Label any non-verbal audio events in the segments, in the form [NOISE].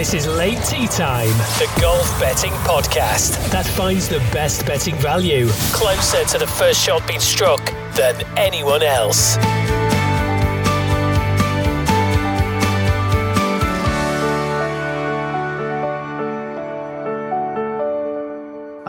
This is Late Tee Time, the golf betting podcast that finds the best betting value closer to the first shot being struck than anyone else.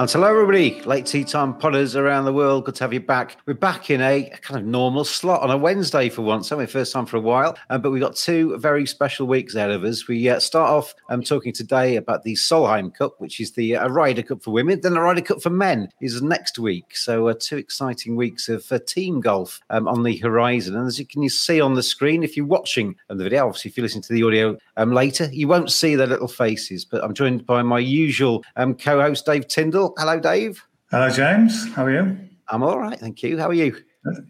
And hello, everybody. Late tee time podders around the world. Good to have you back. We're back in a kind of normal slot on a Wednesday for once. Haven't we? First time for a while. Um, but we've got two very special weeks ahead of us. We uh, start off um, talking today about the Solheim Cup, which is the uh, Ryder Cup for women. Then the Ryder Cup for men is next week. So uh, two exciting weeks of uh, team golf um, on the horizon. And as you can see on the screen, if you're watching um, the video, obviously if you listen to the audio um, later, you won't see their little faces. But I'm joined by my usual um, co-host, Dave Tindall. Hello, Dave. Hello, James. How are you? I'm all right, thank you. How are you?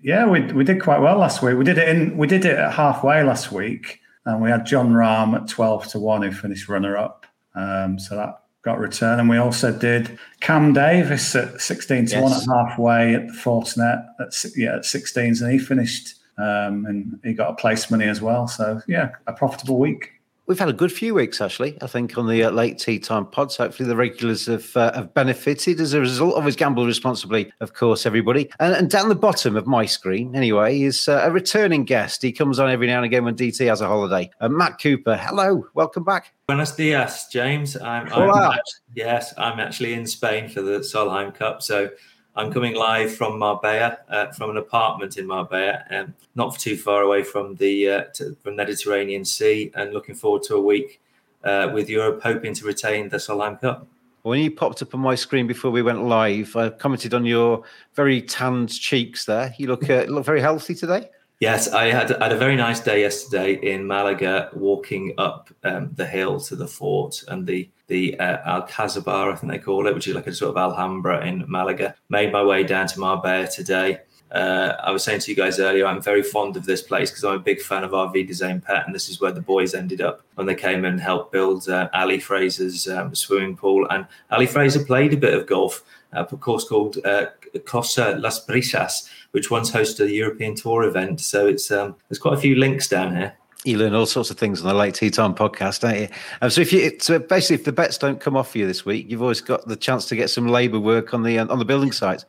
Yeah, we, we did quite well last week. We did it in we did it at halfway last week, and we had Jon Rahm at twelve to one, who finished runner up. Um, so that got return, and we also did Cam Davis at sixteen to one Yes. at halfway at the Fortinet at yeah at sixteens, and he finished um, and he got a place money as well. So yeah, a profitable week. We've had a good few weeks, actually. I think on the uh, late tee time pods. Hopefully, the regulars have uh, have benefited as a result. Always gamble responsibly, of course, everybody. And, and down the bottom of my screen, anyway, is uh, a returning guest. He comes on every now and again when DT has a holiday. Uh, Matt Cooper. Hello, welcome back. Buenos dias, James. I'm. I'm act- yes, I'm actually in Spain for the Solheim Cup, so I'm coming live from Marbella, uh, from an apartment in Marbella, um, not too far away from the uh, to, from Mediterranean Sea, and looking forward to a week uh, with Europe, hoping to retain the Solheim Cup. When you popped up on my screen before we went live, I commented on your very tanned cheeks. There, you look uh, look very healthy today. Yes, I had, I had a very nice day yesterday in Malaga, walking up um, the hill to the fort and the the uh, I think they call it, which is like a sort of Alhambra in Malaga. Made my way down to Marbella today. Uh, I was saying to you guys earlier, I'm very fond of this place because I'm a big fan of Auf Wiedersehen Pet, and this is where the boys ended up when they came and helped build uh, Ali Fraser's um, swimming pool. And Ali Fraser played a bit of golf at a course called uh, Costa Las Brisas, which once hosted a European Tour event. So it's um, there's quite a few links down here. You learn all sorts of things on the late tee time podcast, don't you? Um, so if you, so basically, if the bets don't come off for you this week, you've always got the chance to get some labour work on the uh, on the building site.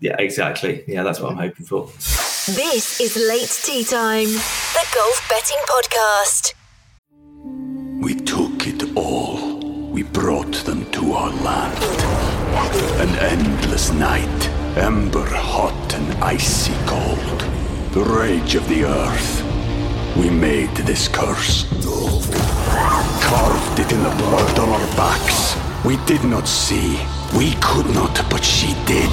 Yeah, exactly. Yeah, that's what I'm hoping for. This is Late Tee Time, the golf betting podcast. we took it all. We brought them to our land. An endless night, ember hot and icy cold. The rage of the earth. We made this curse. Carved it in the blood on our backs. We did not see. We could not, but she did.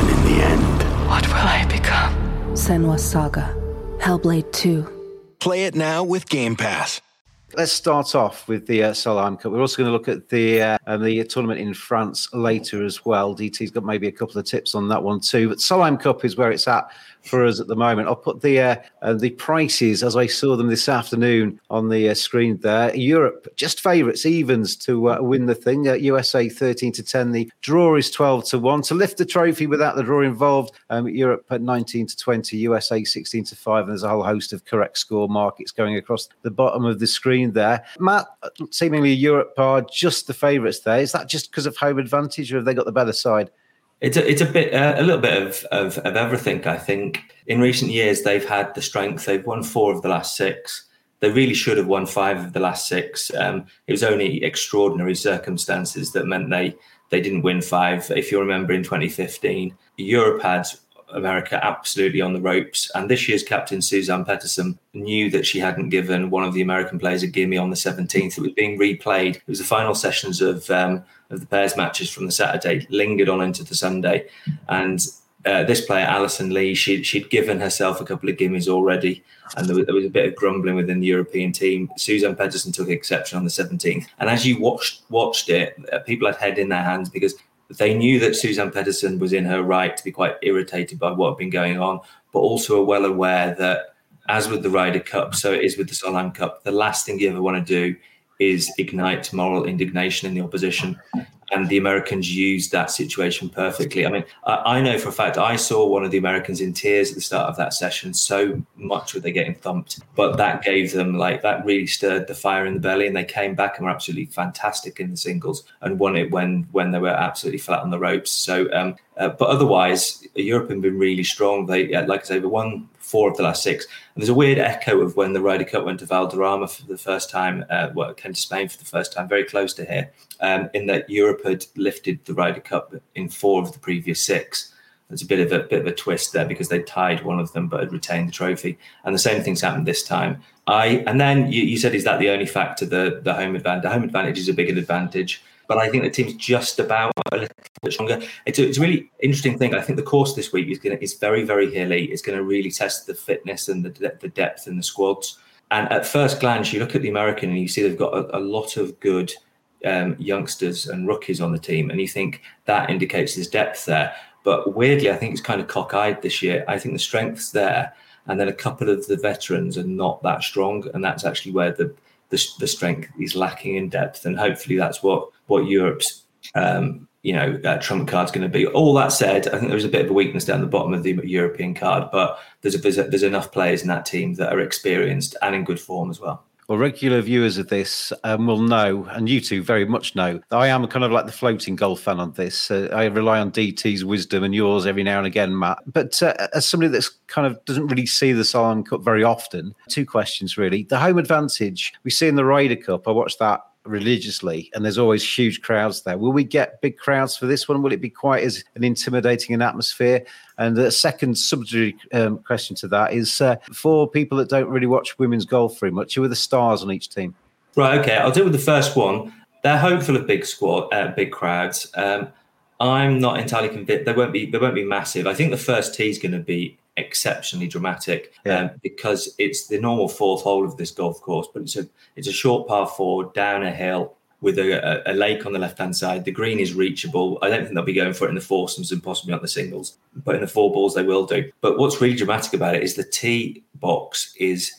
And in the end, What will I become? Senua's Saga. Hellblade 2. Play it now with Game Pass. Let's start off with the uh, Solheim Cup. We're also going to look at the uh, um, the tournament in France later as well. DT's got maybe a couple of tips on that one too. But Solheim Cup is where it's at for us at the moment. I'll put the uh, uh, the prices as I saw them this afternoon on the uh, screen there. Europe just favourites evens to uh, win the thing. USA thirteen to ten. The draw is twelve to one to lift the trophy without the draw involved. Um, Europe at nineteen to twenty. USA sixteen to five. And there's a whole host of correct score markets going across the bottom of the screen there. Matt, seemingly Europe are just the favourites there. Is that just because of home advantage, or have they got the better side? It's a, it's a bit uh, a little bit of, of of everything. I think in recent years they've had the strength. They've won four of the last six. They really should have won five of the last six. Um, it was only extraordinary circumstances that meant they they didn't win five. If you remember in 2015, Europe had America absolutely on the ropes. And this year's captain, Suzanne Pettersen, knew that she hadn't given one of the American players a gimme on the 17th. It was being replayed. It was the final sessions of um, of the pairs matches from the Saturday, lingered on into the Sunday. And uh, this player, Alison Lee, she, she'd given herself a couple of gimmies already, and there was, there was, a bit of grumbling within the European team. Suzanne Pettersen took exception on the 17th, and as you watched watched it, uh, people had head in their hands because they knew that Suzanne Pettersen was in her right to be quite irritated by what had been going on, but also are well aware that, as with the Ryder Cup, so it is with the Solheim Cup, the last thing you ever want to do is ignite moral indignation in the opposition and the Americans used that situation perfectly. I mean, I, I, know for a fact I saw one of the Americans in tears at the start of that session. So much were they getting thumped, but that gave them like that really stirred the fire in the belly, and they came back and were absolutely fantastic in the singles and won it when when they were absolutely flat on the ropes. So, um, uh, but otherwise, Europe have been really strong. They, like I say, they won four of the last six. And there's a weird echo of when the Ryder Cup went to Valderrama for the first time, uh, well, came to Spain for the first time, very close to here, um, in that Europe had lifted the Ryder Cup in four of the previous six. There's a bit of a bit of a twist there because they tied one of them but had retained the trophy. And the same thing's happened this time. I and then you, you said is that the only factor the the home advantage? The home advantage is a bigger advantage but I think the team's just about a little bit stronger. It's a, it's a really interesting thing. I think the course this week is going is very very hilly. It's going to really test the fitness and the the depth in the squads. And at first glance, you look at the American and you see they've got a, a lot of good um, youngsters and rookies on the team, and you think that indicates there's depth there. But weirdly, I think it's kind of cockeyed this year. I think the strength's there, and then a couple of the veterans are not that strong, and that's actually where the the, the strength is lacking in depth, and hopefully that's what what Europe's um, you know uh, trump card's going to be. All that said, I think there's a bit of a weakness down the bottom of the European card, but there's a, there's, a, there's enough players in that team that are experienced and in good form as well. Well, regular viewers of this um, will know, and you two very much know, I am kind of like the floating golf fan on this. Uh, I rely on DT's wisdom and yours every now and again, Matt. But uh, as somebody that's kind of doesn't really see the Solheim Cup very often, two questions really. The home advantage we see in the Ryder Cup. I watched that religiously, and there's always huge crowds there. Will we get big crowds for this one? Will it be quite as an intimidating an atmosphere? And the second subsidiary um, question to that is uh, for people that don't really watch women's golf very much, who are the stars on each team? Right. Okay. I'll deal with the first one. They're hopeful of big squad, uh, big crowds. Um, I'm not entirely convinced. They won't be. They won't be massive. I think the first tee is going to be exceptionally dramatic yeah. um, because it's the normal fourth hole of this golf course, but it's a it's a short par four down a hill with a, a, lake on the left hand side. The green is reachable. I don't think they'll be going for it in the foursomes and possibly on the singles, but in the four balls they will do. But what's really dramatic about it is the tee box is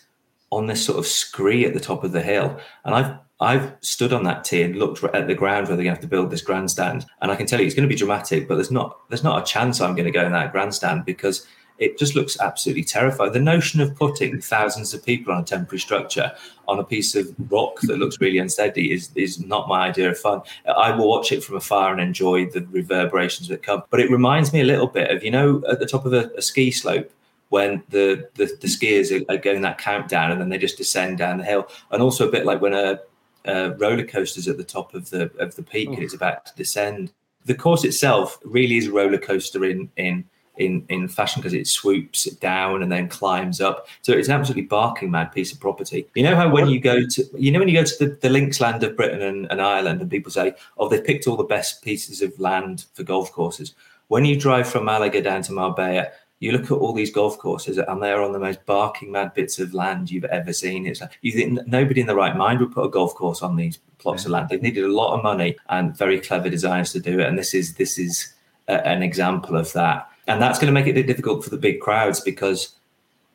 on this sort of scree at the top of the hill, and I've I've stood on that tee and looked at the ground where they're going to have to build this grandstand, and I can tell you it's going to be dramatic. But there's not there's not a chance I'm going to go in that grandstand because it just looks absolutely terrifying. The notion of putting thousands of people on a temporary structure on a piece of rock that looks really unsteady is is not my idea of fun. I will watch it from afar and enjoy the reverberations that come. But it reminds me a little bit of you know at the top of a, a ski slope when the, the, the skiers are, are going that countdown and then they just descend down the hill, and also a bit like when a, a roller coaster's at the top of the of the peak and oh. it's about to descend. The course itself really is a roller coaster in in in in fashion because it swoops down and then climbs up. So it's an absolutely barking mad piece of property. You know how when you go to you know when you go to the, the links land of Britain and, and Ireland and people say, oh, they've picked all the best pieces of land for golf courses. When you drive from Malaga down to Marbella, you look at all these golf courses and they're on the most barking mad bits of land you've ever seen. It's like you think nobody in the right mind would put a golf course on these plots yeah. of land. They needed a lot of money and very clever designers to do it. And this is this is a, an example of that. And that's going to make it difficult for the big crowds because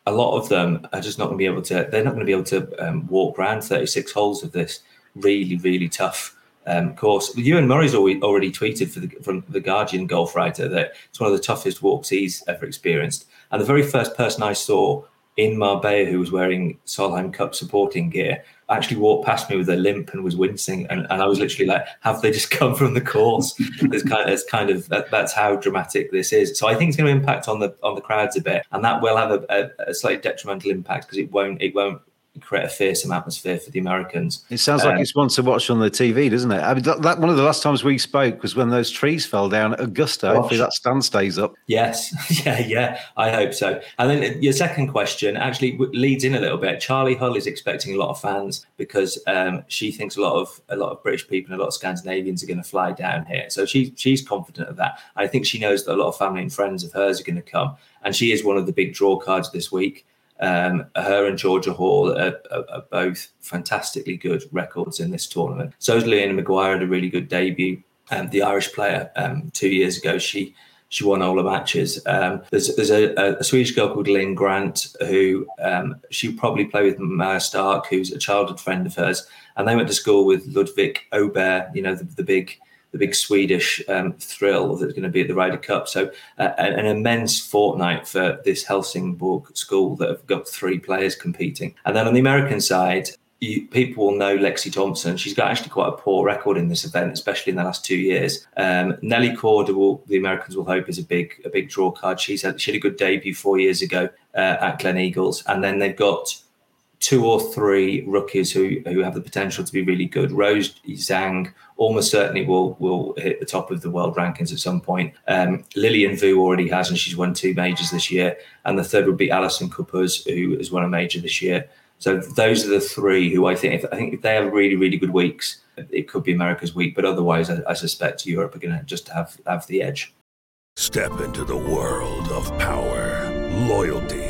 a lot of them are just not going to be able to. They're not going to be able to um, walk around 36 holes of this really really tough um, course. Ewan Murray's already tweeted the, from the Guardian golf writer that it's one of the toughest walks he's ever experienced. And the very first person I saw in Marbella who was wearing Solheim Cup supporting gear actually walked past me with a limp and was wincing, and, and I was literally like, "Have they just [LAUGHS] come from the course?" it's kind of, it's kind of that, that's how dramatic this is. So I think it's going to impact on the on the crowds a bit, and that will have a, a, a slightly detrimental impact because it won't it won't create a fearsome atmosphere for the Americans. It sounds like uh, it's one to watch on the TV, doesn't it? I mean, that, that, one of the last times we spoke was when those trees fell down at Augusta. Gosh. Hopefully that stand stays up. Yes, [LAUGHS] yeah, yeah, I hope so. And then your second question actually leads in a little bit. Charlie Hull is expecting a lot of fans because um, she thinks a lot of a lot of British people and a lot of Scandinavians are going to fly down here. So she she's confident of that. I think she knows that a lot of family and friends of hers are going to come, and she is one of the big draw cards this week. Um, her and Georgia Hall are, are, are, both fantastically good records in this tournament. So Leona Maguire had a really good debut. Um, the Irish player um, two years ago, she she won all the matches. Um, there's there's a, a, Swedish girl called Linn Grant who um, she probably played with Maja Stark, who's a childhood friend of hers, and they went to school with Ludvig Åberg, you know the, the big the big Swedish um, thrill that's going to be at the Ryder Cup. So uh, an, immense fortnight for this Helsingborg school that have got three players competing. And then on the American side, you, people will know Lexi Thompson. She's got actually quite a poor record in this event, especially in the last two years. Um, Nelly Korda will the Americans will hope is a big a big draw card. She's had, she had a good debut four years ago uh, at Gleneagles, and then they've got two or three rookies who who have the potential to be really good. Rose Zhang almost certainly will will hit the top of the world rankings at some point. Um, Lilia Vu already has, and she's won two majors this year. And the third would be Allisen Corpuz, who has won a major this year. So those are the three who I think. If, I think if they have really really good weeks, it could be America's week. But otherwise, I, I suspect Europe are going to just have have the edge. Step into the world of power, loyalty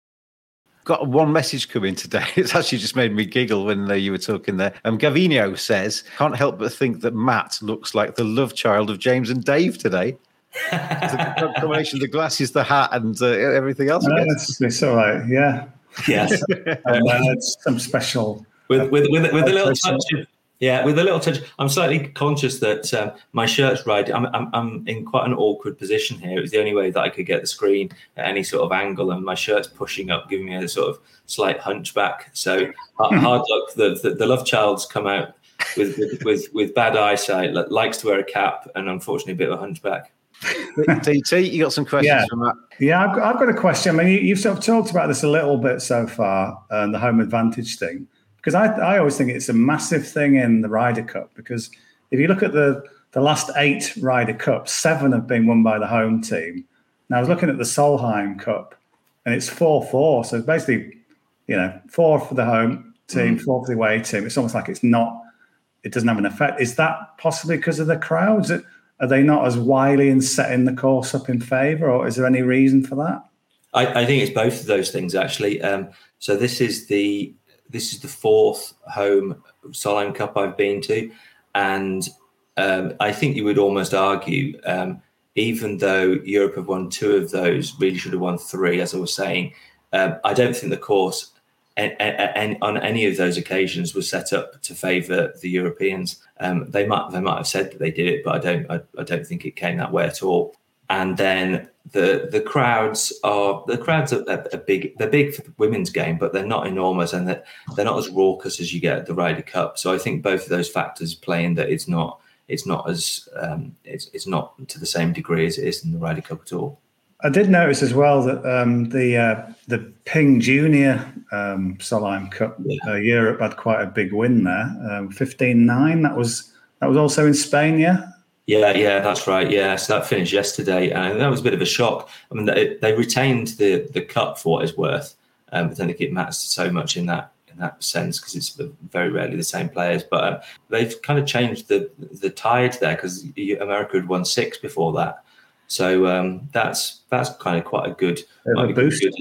got one message coming today. [LAUGHS] It's actually just made me giggle when uh, you were talking there. Um, Gavino says, "Can't help but think that Matt looks like the love child of James and Dave today." [LAUGHS] the combination, the glasses, the hat, and uh, everything else. Uh, it's, it's, all right. Yeah. Yes. [LAUGHS] and, uh, some special. With with with, with a little touch of yeah, with a little touch. I'm slightly conscious that um, my shirt's right. I'm, I'm, I'm in quite an awkward position here. It was the only way that I could get the screen at any sort of angle, and my shirt's pushing up, giving me a sort of slight hunchback. So hard luck. The, the, the love child's come out with, with, with with bad eyesight. Likes to wear a cap, and unfortunately, a bit of a hunchback. [LAUGHS] DT, you got some questions yeah. from that? Yeah, I've got, I've got a question. I mean, you, have sort of talked about this a little bit so far, and um, the home advantage thing because I, I always think it's a massive thing in the Ryder Cup because if you look at the the last eight Ryder Cups, seven have been won by the home team. Now I was looking at the Solheim Cup, and it's four four. So it's basically, you know, four for the home team, mm. four for the away team. It's almost like it's not. It doesn't have an effect. Is that possibly because of the crowds? Are they not as wily in setting the course up in favour, or is there any reason for that? I, I think it's both of those things actually. Um, so this is the this is the fourth home Solheim Cup I've been to, and um, I think you would almost argue, um, even though Europe have won two of those, really should have won three, as I was saying. Um, I don't think the course on any of those occasions was set up to favour the Europeans. Um, they might they might have said that they did it, but I don't I, I don't think it came that way at all and then the the crowds are the crowds are, are, are, big. They're big for the women's game, but they're not enormous, and they're, they're not as raucous as you get at the Ryder Cup. So I think both of those factors play in that it's not it's not as um, it's it's not to the same degree as it is in the Ryder Cup at all. I did notice as well that um, the uh, the Ping Junior um, Solheim Cup yeah. uh, Europe had quite a big win there, um, 15-9. That was that was also in Spain, yeah. Yeah, yeah, that's right. Yeah, so that finished yesterday, and that was a bit of a shock. I mean, they, they retained the the cup for what it's worth, um, but I don't think it matters so much in that in that sense because it's very rarely the same players. But um, they've kind of changed the the tide there because America had won six before that, so um, that's that's kind of quite a good, a boost good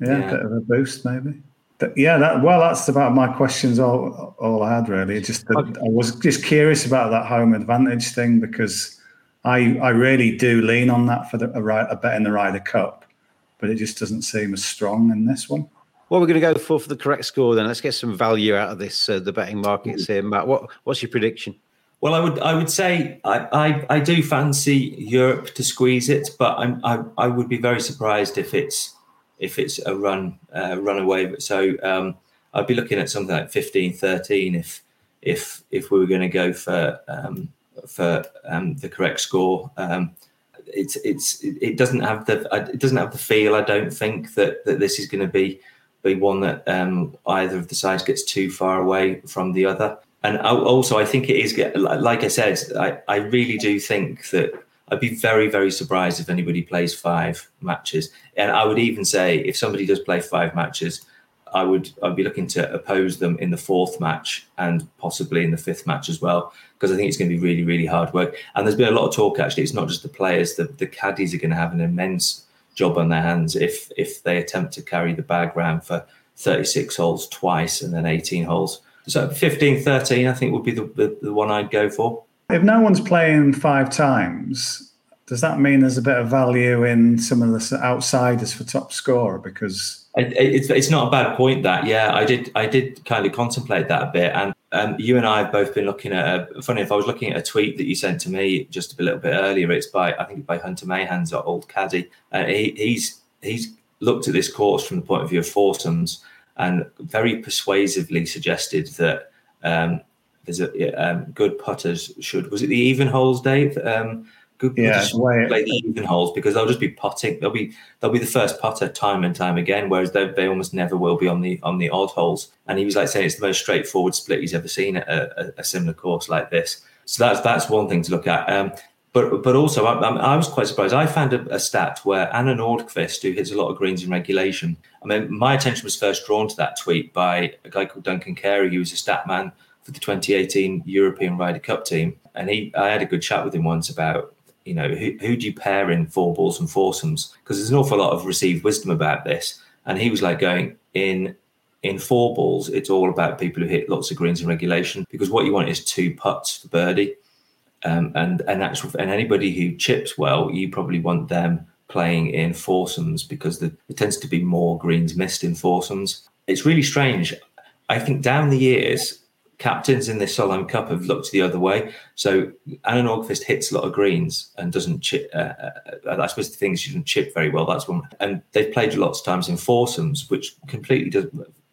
yeah, yeah, bit of a boost maybe. But yeah, that well, that's about my questions. All all I had really. Just I was just curious about that home advantage thing because I I really do lean on that for the a, a bet in the Ryder Cup, but it just doesn't seem as strong in this one. What we're going to go for for the correct score then? Let's get some value out of this uh, the betting markets here, Matt. What what's your prediction? Well, I would I would say I, I, I do fancy Europe to squeeze it, but I'm, I I would be very surprised if it's if it's a run uh, runaway. So um, I'd be looking at something like 15, 13 if if if we were going to go for um, for um, the correct score. Um, it's it's it doesn't have the it doesn't have the feel. I don't think that that this is going to be be one that um, either of the sides gets too far away from the other. And also, I think it is like I said. I, I really do think that I'd be very, very surprised if anybody plays five matches. And I would even say if somebody does play five matches, I would I'd be looking to oppose them in the fourth match and possibly in the fifth match as well, because I think it's going to be really, really hard work. And there's been a lot of talk actually. It's not just the players; the, the caddies are going to have an immense job on their hands if if they attempt to carry the bag round for 36 holes twice and then 18 holes. So 15, 13, I think would be the, the, the one I'd go for. If no one's playing five times, does that mean there's a bit of value in some of the outsiders for top scorer? Because it's it's not a bad point. That yeah, I did I did kind of contemplate that a bit, and um, you and I have both been looking at. A, funny if I was looking at a tweet that you sent to me just a little bit earlier. It's by I think by Hunter Mahan's or old caddy. Uh, he, he's he's looked at this course from the point of view of foursomes and very persuasively suggested that um, there's a um, good putters should was it the even holes, Dave? Um, good yeah, play the even holes because they'll just be putting. They'll be they'll be the first putter time and time again, whereas they, they almost never will be on the on the odd holes. And he was like saying it's the most straightforward split he's ever seen at a, a similar course like this. So that's that's one thing to look at. Um, but but also I, I, was quite surprised. I found a, a, stat where Anna Nordqvist, who hits a lot of greens in regulation, I mean, my attention was first drawn to that tweet by a guy called Duncan Carey, who was a stat man for the 2018 European Ryder Cup team, and he I had a good chat with him once about you know who, who do you pair in four balls and foursomes because there's an awful lot of received wisdom about this, and he was like going in in four balls, it's all about people who hit lots of greens in regulation because what you want is two putts for birdie. Um, and and actual and anybody who chips well, you probably want them playing in foursomes because the, it tends to be more greens missed in foursomes. It's really strange. I think down the years, captains in this Solheim Cup have looked the other way. So Anna Nordqvist hits a lot of greens and doesn't chip. Uh, uh, I suppose the thing is she doesn't chip very well. That's one. And they've played lots of times in foursomes, which completely does,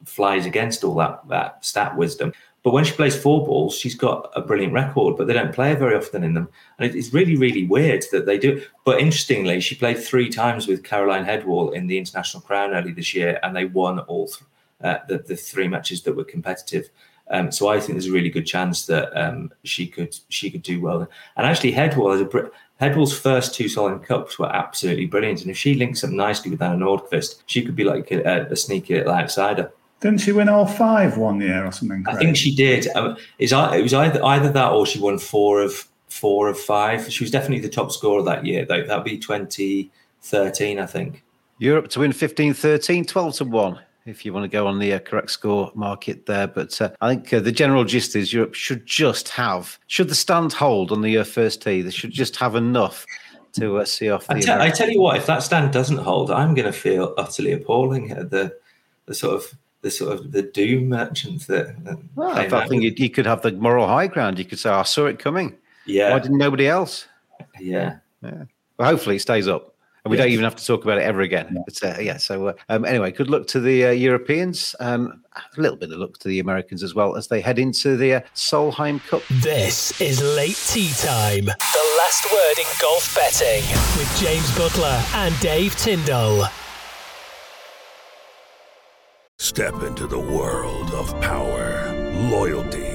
flies against all that that stat wisdom. But when she plays four balls, she's got a brilliant record, but they don't play her very often in them. And it's really, really weird that they do. But interestingly, she played three times with Caroline Hedwall in the International Crown early this year, and they won all th- uh, the, the three matches that were competitive. Um, so I think there's a really good chance that um, she could she could do well. And actually, Hedwall has a Hedwall's first two Solheim Cups were absolutely brilliant. And if she links up nicely with Anna Nordqvist, she could be like a, a sneaky little outsider. Didn't she win all five one year or something? Craig? I think she did. Um, it was either either that or she won four of four of five. She was definitely the top scorer that year, though. That'd be 2013, I think. Europe to win 15 13, 12 to 1, if you want to go on the uh, correct score market there. But uh, I think uh, the general gist is Europe should just have, should the stand hold on the uh, first tee, they should just have enough to uh, see off the. I, te- I tell you what, if that stand doesn't hold, I'm going to feel utterly appalling at the, the sort of the sort of the doom merchants that. that well, I think you, you, could have the moral high ground. You could say, "I saw it coming." Yeah. Why didn't nobody else? Yeah. Yeah. Well, hopefully it stays up. And we Yes. don't even have to talk about it ever again. But uh, yeah, so uh, um, anyway, good luck to the uh, Europeans. Um, a little bit of luck to the Americans as well as they head into the uh, Solheim Cup. This is Late Tee Time, the last word in golf betting with James Buttler and Dave Tindall. Step into the world of power, loyalty,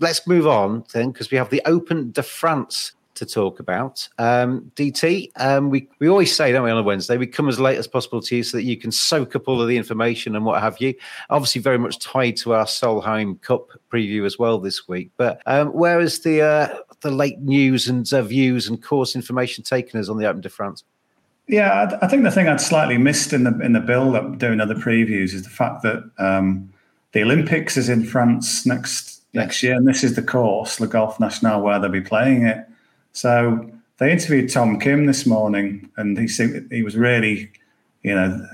Let's move on then, because we have the Open de France to talk about. Um, DT, um, we, we always say, don't we, on a Wednesday, we come as late as possible to you so that you can soak up all of the information and what have you. Obviously, very much tied to our Solheim Cup preview as well this week. But um, where is the uh, the late news and uh, views and course information taken us on the Open de France? Yeah, I, think the thing I'd slightly missed in the in the build up doing other previews is the fact that um, the Olympics is in France next next year, and this is the course, Le Golf National, where they'll be playing it. So they interviewed Tom Kim this morning, and he seemed he was really, you know,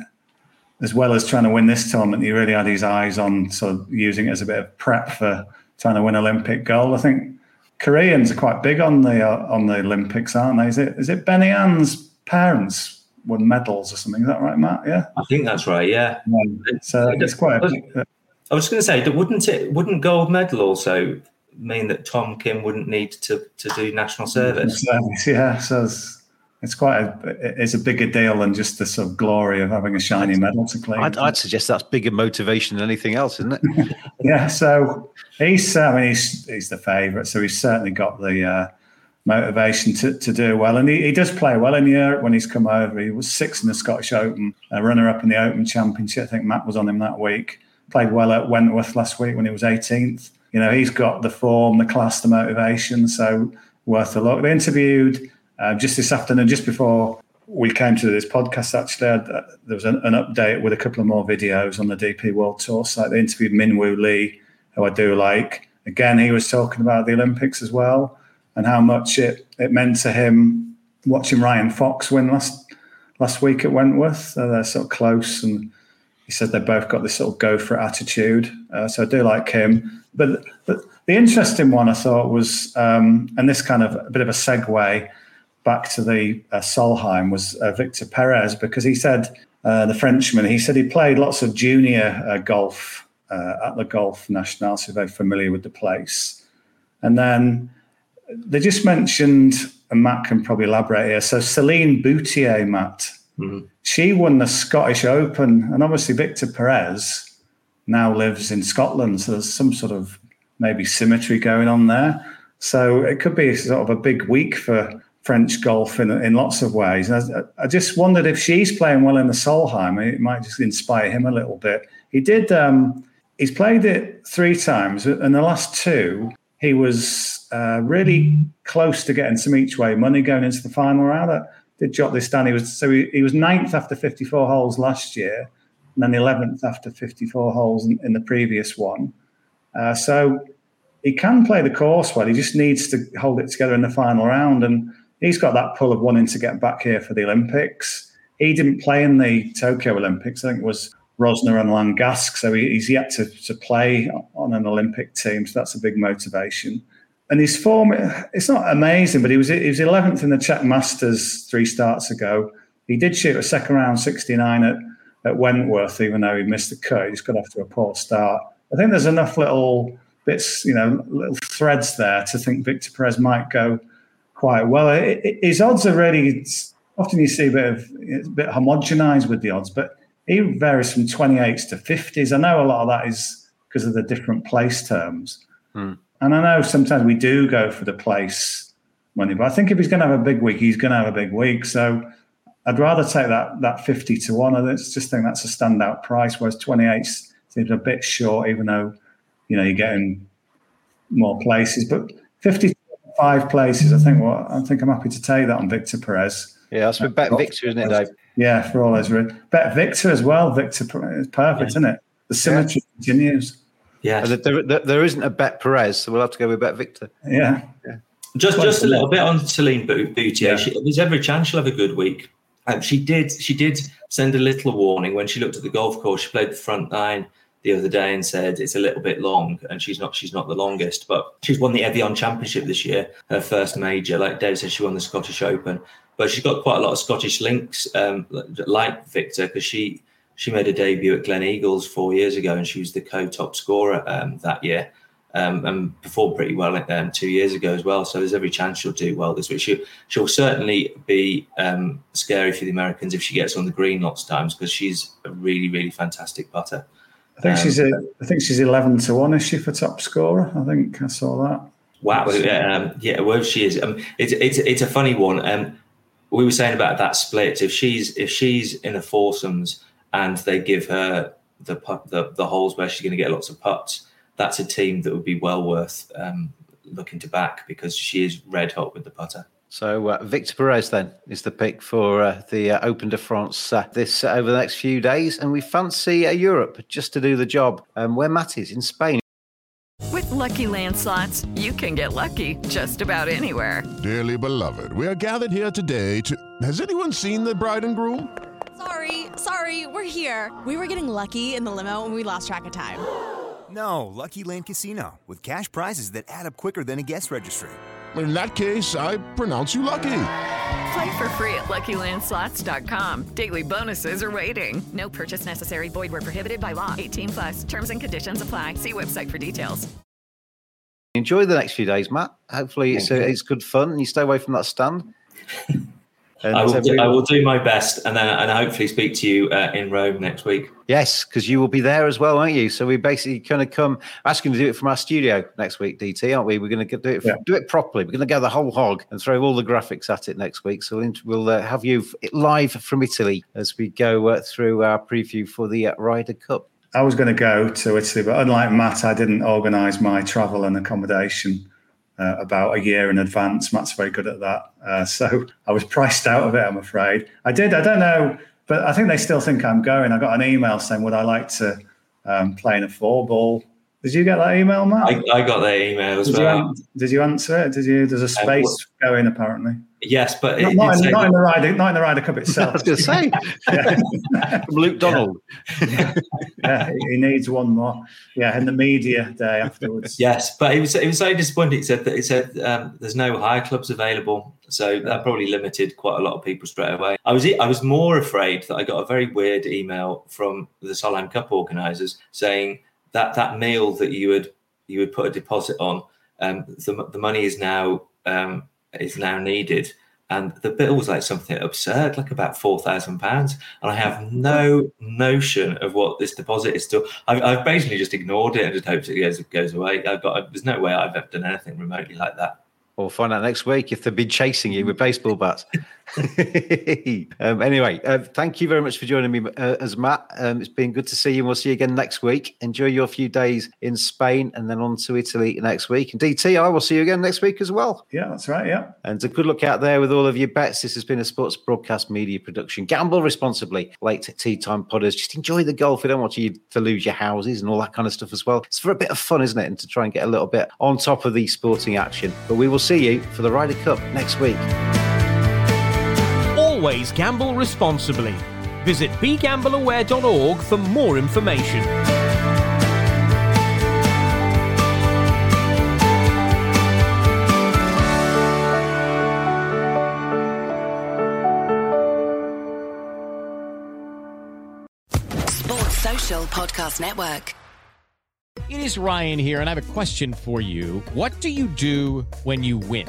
as well as trying to win this tournament, he really had his eyes on sort of using it as a bit of prep for trying to win Olympic gold. I think Koreans are quite big on the uh, on the Olympics, aren't they? Is it is it Benny Ann's parents won medals or something? Is that right, Matt? Yeah. I think that's right. Yeah. So it's quite. A, I was going to say, that wouldn't it? Wouldn't gold medal also mean that Tom Kim wouldn't need to to do national service? service, yeah. So it's, it's quite a it's a bigger deal than just the sort of glory of having a shiny medal to claim. I'd, I'd suggest that's bigger motivation than anything else, isn't it? [LAUGHS] yeah, so he's I mean he's he's the favourite, so he's certainly got the uh, motivation to, to do well, and he, he does play well in Europe when he's come over. He was sixth in the Scottish Open, a runner up in the Open Championship. I think Matt was on him that week. Played well at Wentworth last week when he was 18th. You know he's got the form, the class, the motivation, so worth a look. They interviewed uh, just this afternoon, just before we came to this podcast. Actually, uh, there was an, an update with a couple of more videos on the DP World Tour site. They interviewed Min Woo Lee, who I do like. Again, he was talking about the Olympics as well and how much it, it meant to him watching Ryan Fox win last last week at Wentworth. They're sort of close, and he said they both got this sort of go for it attitude. Uh, so I do like him. But, but the interesting one I thought was, um, and this kind of a bit of a segue back to the uh, Solheim was uh, Victor Perez because he said uh, the Frenchman. He said he played lots of junior uh, golf uh, at the Golf National, so very familiar with the place. And then they just mentioned, and Matt can probably elaborate here. So Celine Boutier, Matt, she won the Scottish Open, and obviously Victor Perez now lives in Scotland. So there's some sort of maybe symmetry going on there. So it could be sort of a big week for French golf in, in lots of ways. I, I just wondered if she's playing well in the Solheim, it might just inspire him a little bit. He did. Um, he's played it three times, and the last two he was uh, really close to getting some each way money going into the final round. Did jot this down. He was so he, he was ninth after 54 holes last year, and then 11th after 54 holes in, in the previous one. Uh, so he can play the course well. He just needs to hold it together in the final round, and he's got that pull of wanting to get back here for the Olympics. He didn't play in the Tokyo Olympics. I think it was Rozner and Langasque, so he, he's yet to, to play on an Olympic team. So that's a big motivation. And his form, it's not amazing, but he was he was 11th in the Czech Masters three starts ago. He did shoot a second round 69 at, at Wentworth, even though he missed the cut. He's got off to a poor start. I think there's enough little bits, you know, little threads there to think Victor Perez might go quite well. It, it, his odds are really often you see a bit of a bit homogenized with the odds, but he varies from 28s to 50s. I know a lot of that is because of the different place terms. Hmm. And I know sometimes we do go for the place money, but I think if he's going to have a big week, he's going to have a big week. So I'd rather take that that 50 to 1. I just think that's a standout price, whereas 28 seems a bit short, even though, you know, you're getting more places. But 55 places, I think, well, I think I'm happy to take that on Victor Perez. Yeah, that's with Bet Victor, isn't it, Dave? Yeah, for all those. Bet Victor as well. Victor is perfect, isn't it? The symmetry continues. Yeah. There, there- there- there isn't a Bet Perez, so we'll have to go with Bet Victor. Yeah. Just just a little bit on Celine Boot- Boutier. Yeah. She, there's every chance she'll have a good week. Um, she did she did send a little warning when she looked at the golf course. She played the front nine the other day and said it's a little bit long, and she's not she's not the longest, but she's won the Evian Championship this year, her first major. Like Dave said, she won the Scottish Open, but she's got quite a lot of Scottish links, um, like Victor, because she she made a debut at Glen Eagles four years ago, and she was the co-top scorer um, that year um, and performed pretty well um, two years ago as well. So there's every chance she'll do well this week. She, she'll certainly be um, scary for the Americans if she gets on the green lots of times because she's a really, really fantastic putter. I think Um, she's a, I think she's eleven to one. Is she for top scorer? I think I saw that. Wow, yeah, um, yeah, well, she is. Um, it's it's it's a funny one. Um, we were saying about that split. If she's if she's in the foursomes and they give her the putt, the the holes where she's going to get lots of putts, that's a team that would be well worth um, looking to back because she is red hot with the putter. So uh, Victor Perez then is the pick for uh, the uh, Open de France uh, this uh, over the next few days, and we fancy uh, Europe just to do the job. Um, where Matt is in Spain. With Lucky Land slots, you can get lucky just about anywhere. Dearly beloved, we are gathered here today to. Has anyone seen the bride and groom? Sorry, sorry, we're here. We were getting lucky in the limo and we lost track of time. No, Lucky Land Casino, with cash prizes that add up quicker than a guest registry. In that case, I pronounce you lucky. Play for free at LuckyLandSlots.com. Daily bonuses are waiting. No purchase necessary. Void where prohibited by law. 18 plus. Terms and conditions apply. See website for details. Enjoy the next few days, Matt. Hopefully, it's uh, it's good fun, and you stay away from that stand. [LAUGHS] And I will, do, I will do my best, and then and hopefully speak to you uh, in Rome next week. Yes, because you will be there as well, won't you? So we basically kind of come asking to do it from our studio next week, DT, aren't we? We're going to do it Yeah. do it properly. We're going to go the whole hog and throw all the graphics at it next week. So we'll, uh, have you live from Italy as we go uh, through our preview for the uh, Ryder Cup. I was going to go to Italy, but unlike Matt, I didn't organise my travel and accommodation uh, about a year in advance. Matt's very good at that, uh, [LAUGHS] so I was priced out of it. I'm afraid I did. I don't know, but I think they still think I'm going. I got an email saying, "Would I like to um, play in a four ball?" Did you get that email, Matt? I, I got their email as did, you, well. an- did you answer it? Did you? There's a Uh, space going apparently. Yes, but Not, not, in, not in the Ryder, not in the Ryder Cup itself. [LAUGHS] I was going to say from [LAUGHS] Luke Donald. yeah, he- he needs one more. Yeah, in the media day afterwards. Yes, but it was it was so disappointing. It said that it said um, there's no hire clubs available, so that probably limited quite a lot of people straight away. I was I was more afraid that I got a very weird email from the Solheim Cup organisers saying that that meal that you would you would put a deposit on, um, the the money is now um, is now needed. And the bill was like something absurd, like about four thousand pounds, and I have no notion of what this deposit is. Still, I've, I've basically just ignored it and just hoped it goes goes away. I've got there's no way I've ever done anything remotely like that. We'll find out next week if they've been chasing you with baseball bats. [LAUGHS] [LAUGHS] um, anyway, uh, thank you very much for joining me uh, as Matt. Um, it's been good to see you. and We'll see you again next week. Enjoy your few days in Spain and then on to Italy next week. And DT, I will see you again next week as well. Yeah, that's right. Yeah. And a good look out there with all of your bets. This has been a sports broadcast media production. Gamble responsibly. Late tee time podders. Just enjoy the golf. We don't want you to lose your houses and all that kind of stuff as well. It's for a bit of fun, isn't it? And to try and get a little bit on top of the sporting action. But we will see you for the Ryder Cup next week. Always gamble responsibly. Visit begambleaware.org for more information. Sports Social Podcast Network. It is Ryan here, and I have a question for you. What do you do when you win?